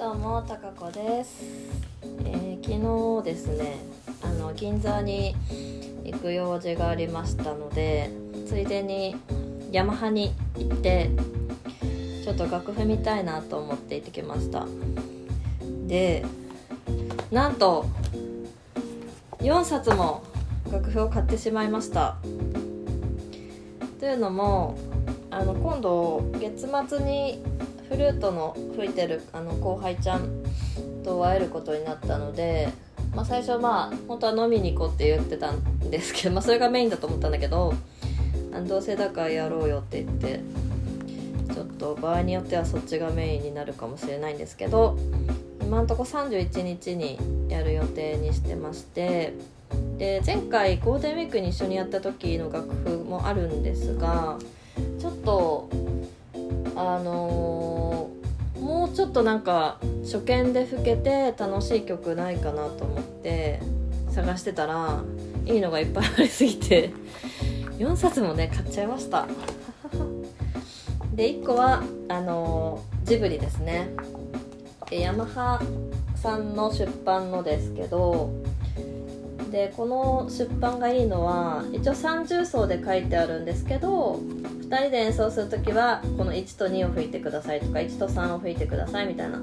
どうもたかこです、えー昨日ですねあの銀座に行く用事がありましたのでついでにヤマハに行ってちょっと楽譜見たいなと思って行ってきました。でなんと4冊も楽譜を買ってしまいました。というのもあの今度月末にフルートの吹いてるあの後輩ちゃんと会えることになったので、まあ、最初まあ本当は飲みに行こうって言ってたんですけど、まあ、それがメインだと思ったんだけどどうせだからやろうよって言ってちょっと場合によってはそっちがメインになるかもしれないんですけど今んとこ31日にやる予定にしてましてで前回ゴールデンウィークに一緒にやった時の楽譜もあるんですがっとなんか初見で吹けて楽しい曲ないかなと思って探してたらいいのがいっぱいありすぎて4冊もね買っちゃいました。で1個はあのジブリですね。ヤマハさんの出版のですけどでこの出版がいいのは一応30層で書いてあるんですけど2人で演奏する時はこの1と2を吹いてくださいとか1と3を吹いてくださいみたいな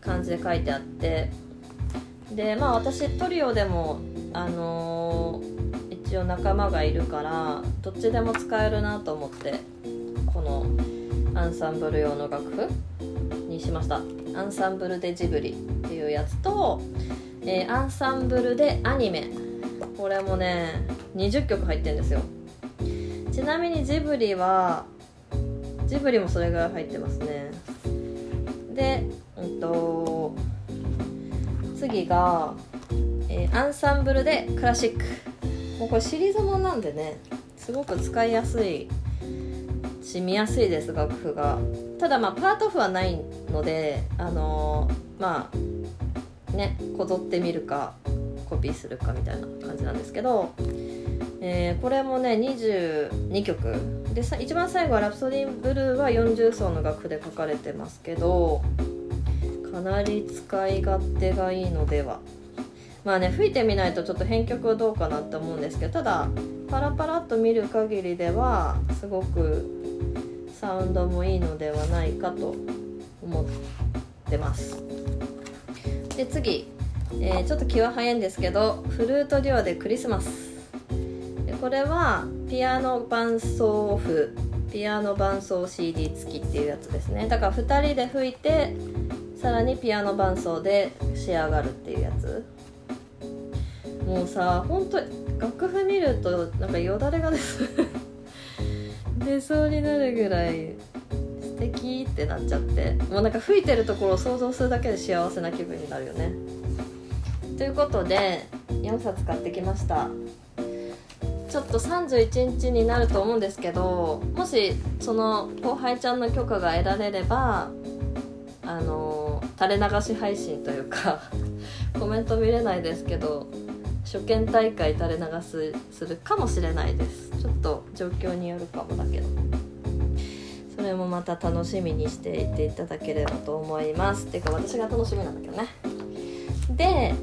感じで書いてあってでまあ私トリオでもあのー一応仲間がいるからどっちでも使えるなと思ってこのアンサンブル用の楽譜にしました。アンサンブルでジブリっていうやつと、えーアンサンブルでアニメ。これもね20曲入ってるんですよ。ちなみにジブリはジブリもそれぐらい入ってますね。でうんと次が、えーアンサンブルでクラシック。もうこれシリーズもなんでねすごく使いやすいし見やすいです楽譜が。ただまあパート譜はないのであのーまあねこぞってみるかコピーするかみたいな感じなんですけど、えーこれもね22曲。でさ一番最後は「ラプソディーブルー」は40層の楽譜で書かれてますけどかなり使い勝手がいいのでは。まあね吹いてみないとちょっと編曲はどうかなって思うんですけどただパラパラっと見る限りではすごくサウンドもいいのではないかと思ってます。で次、えーちょっと気は早いんですけどフルートデュオでクリスマス。これはピアノ伴奏譜ピアノ伴奏 CD 付きっていうやつですね。だから2人で吹いてさらにピアノ伴奏で仕上がるっていうやつ。もうさ本当楽譜見るとなんかよだれが出そう。出そうになるぐらい素敵ってなっちゃって。もうなんか吹いてるところを想像するだけで幸せな気分になるよね。ということで4冊買ってきました。ちょっと31日になると思うんですけどもしその後輩ちゃんの許可が得られればあの垂れ流し配信というか コメント見れないですけど初見大会垂れ流すするかもしれないです。ちょっと状況によるかもだけど。それもまた楽しみにしていていただければと思います。っていうか私が楽しみなんだけどね。で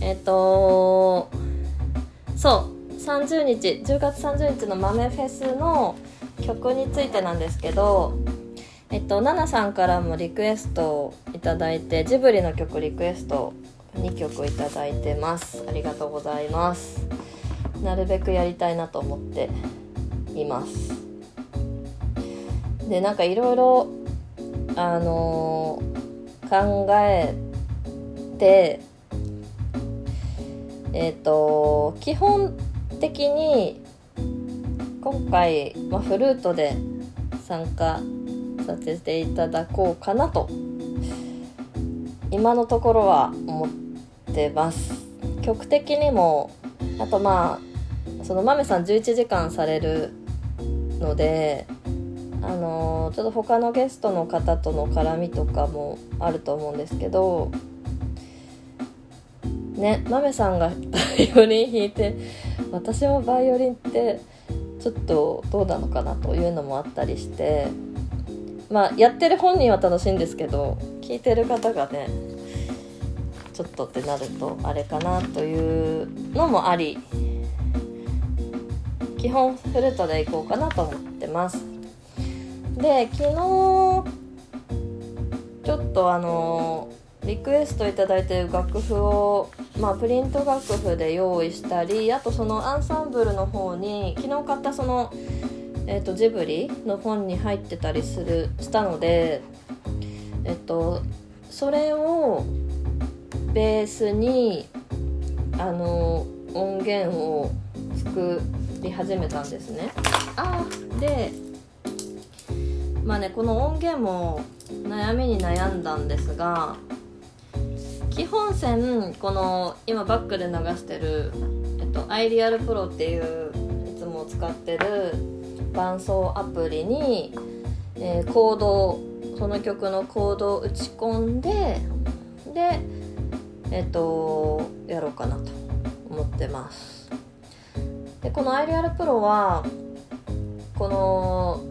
えっ、とそう。30日10月30日の豆フェスの曲についてなんですけどえっと、ナナさんからもリクエストをいただいてジブリの曲リクエスト2曲いただいてます。ありがとうございます。なるべくやりたいなと思っています。でなんかいろいろあのー考えてえっ、と基本的に今回、まあ、フルートで参加させていただこうかなと今のところは思ってます。曲的にもあとまあその豆さん11時間されるのであのちょっと他のゲストの方との絡みとかもあると思うんですけどね豆さんがバイオリン弾いて私もバイオリンってちょっとどうなのかなというのもあったりしてまあやってる本人は楽しいんですけど聞いてる方がねちょっとってなるとあれかなというのもあり基本フルートでいこうかなと思ってます。で昨日ちょっとあのリクエスト頂いてる楽譜を、まあ、プリント楽譜で用意したりあとそのアンサンブルの方に昨日買ったその、えーと、ジブリの本に入ってたりするしたのでえっとそれをベースにあの音源を作り始めたんですね。あでまあねこの音源も悩みに悩んだんですが基本線この今バックで流してる、えっと、アイリアルプロっていういつも使ってる伴奏アプリに、えー、コードその曲のコードを打ち込んででえっとやろうかなと思ってます。でこのアイリアルプロはこの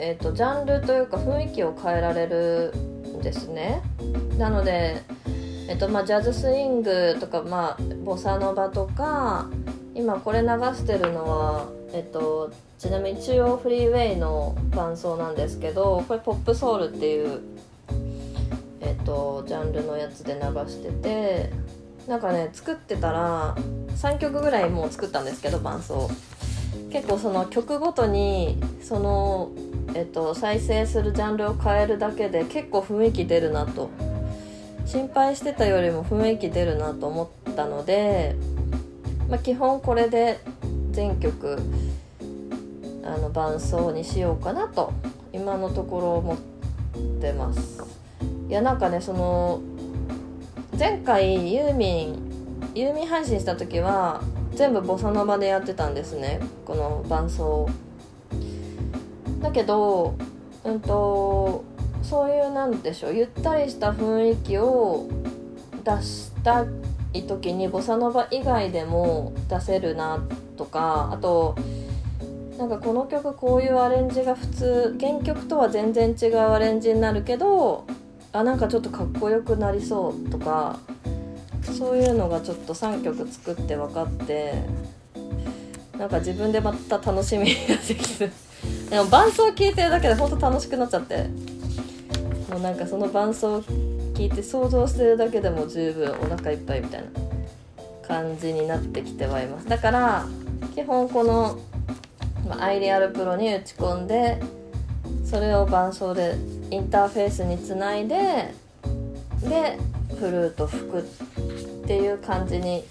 えっとジャンルというか雰囲気を変えられるんですね。なのでえっとまあ、ジャズスイングとか、まあ、ボサノバとか今これ流してるのは、えっと、ちなみに中央フリーウェイの伴奏なんですけどこれポップソウルっていう、えっと、ジャンルのやつで流しててなんかね作ってたら3曲ぐらいもう作ったんですけど伴奏。結構その曲ごとにその、えっと、再生するジャンルを変えるだけで結構雰囲気出るなと心配してたよりも雰囲気出るなと思ったので、まあ、基本これで全曲あの伴奏にしようかなと今のところ思ってます。いやなんかねその前回ユーミンユーミン配信した時は全部ボサノバでやってたんですね。この伴奏だけどうんとそういうなんでしょうゆったりした雰囲気を出したい時にボサノバ以外でも出せるなとかあとなんかこの曲こういうアレンジが普通原曲とは全然違うアレンジになるけどあなんかちょっとかっこよくなりそうとかそういうのがちょっと3曲作って分かってなんか自分でまた楽しみができる。でも伴奏聴いてるだけでほんと楽しくなっちゃって。もうなんかその伴奏を聞いて想像してるだけでも十分お腹いっぱいみたいな感じになってきてはいます。だから基本この、まアイリアルプロに打ち込んでそれを伴奏でインターフェースにつないででフルート吹くっていう感じに、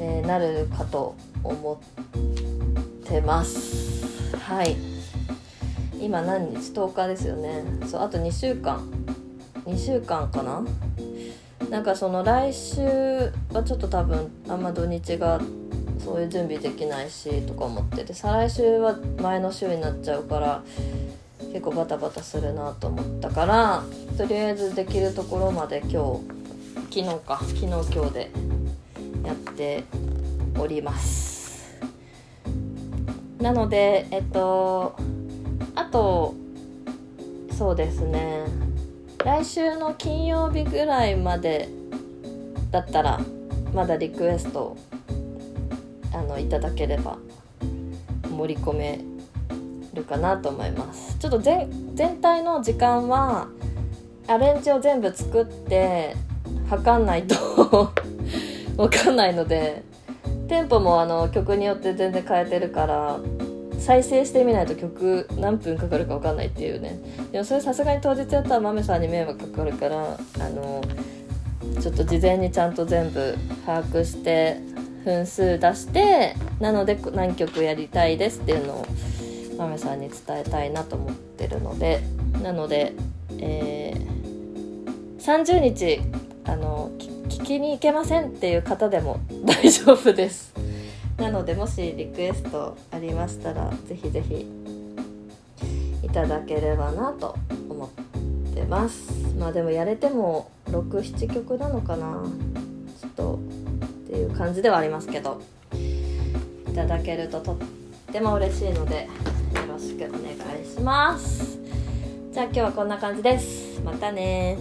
えー、なるかと思ってます。はい。今何日？10日ですよね。そうあと2週間。2週間かな？なんかその来週はちょっと多分あんま土日がそういう準備できないしとか思ってて再来週は前の週になっちゃうから結構バタバタするなと思ったからとりあえずできるところまで今日昨日か。昨日今日でやっております。なのでえっとあとそうですね。来週の金曜日ぐらいまでだったらまだリクエストあのいただければ盛り込めるかなと思います。ちょっと全全体の時間はアレンジを全部作って測んないと わかんないのでテンポもあの曲によって全然変えてるから再生してみないと曲何分かかるか分かんないっていうねでもそれさすがに当日やったら豆さんに迷惑かかるからあのちょっと事前にちゃんと全部把握して分数出してなので何曲やりたいですっていうのを豆さんに伝えたいなと思ってるのでなので、えー、30日あの聞きに行けませんっていう方でも大丈夫です。なのでもしリクエストありましたらぜひぜひいただければなと思ってます。まあでもやれても67曲なのかな。ちょっとっていう感じではありますけど。いただけるととっても嬉しいのでよろしくお願いします。じゃあ今日はこんな感じです。またね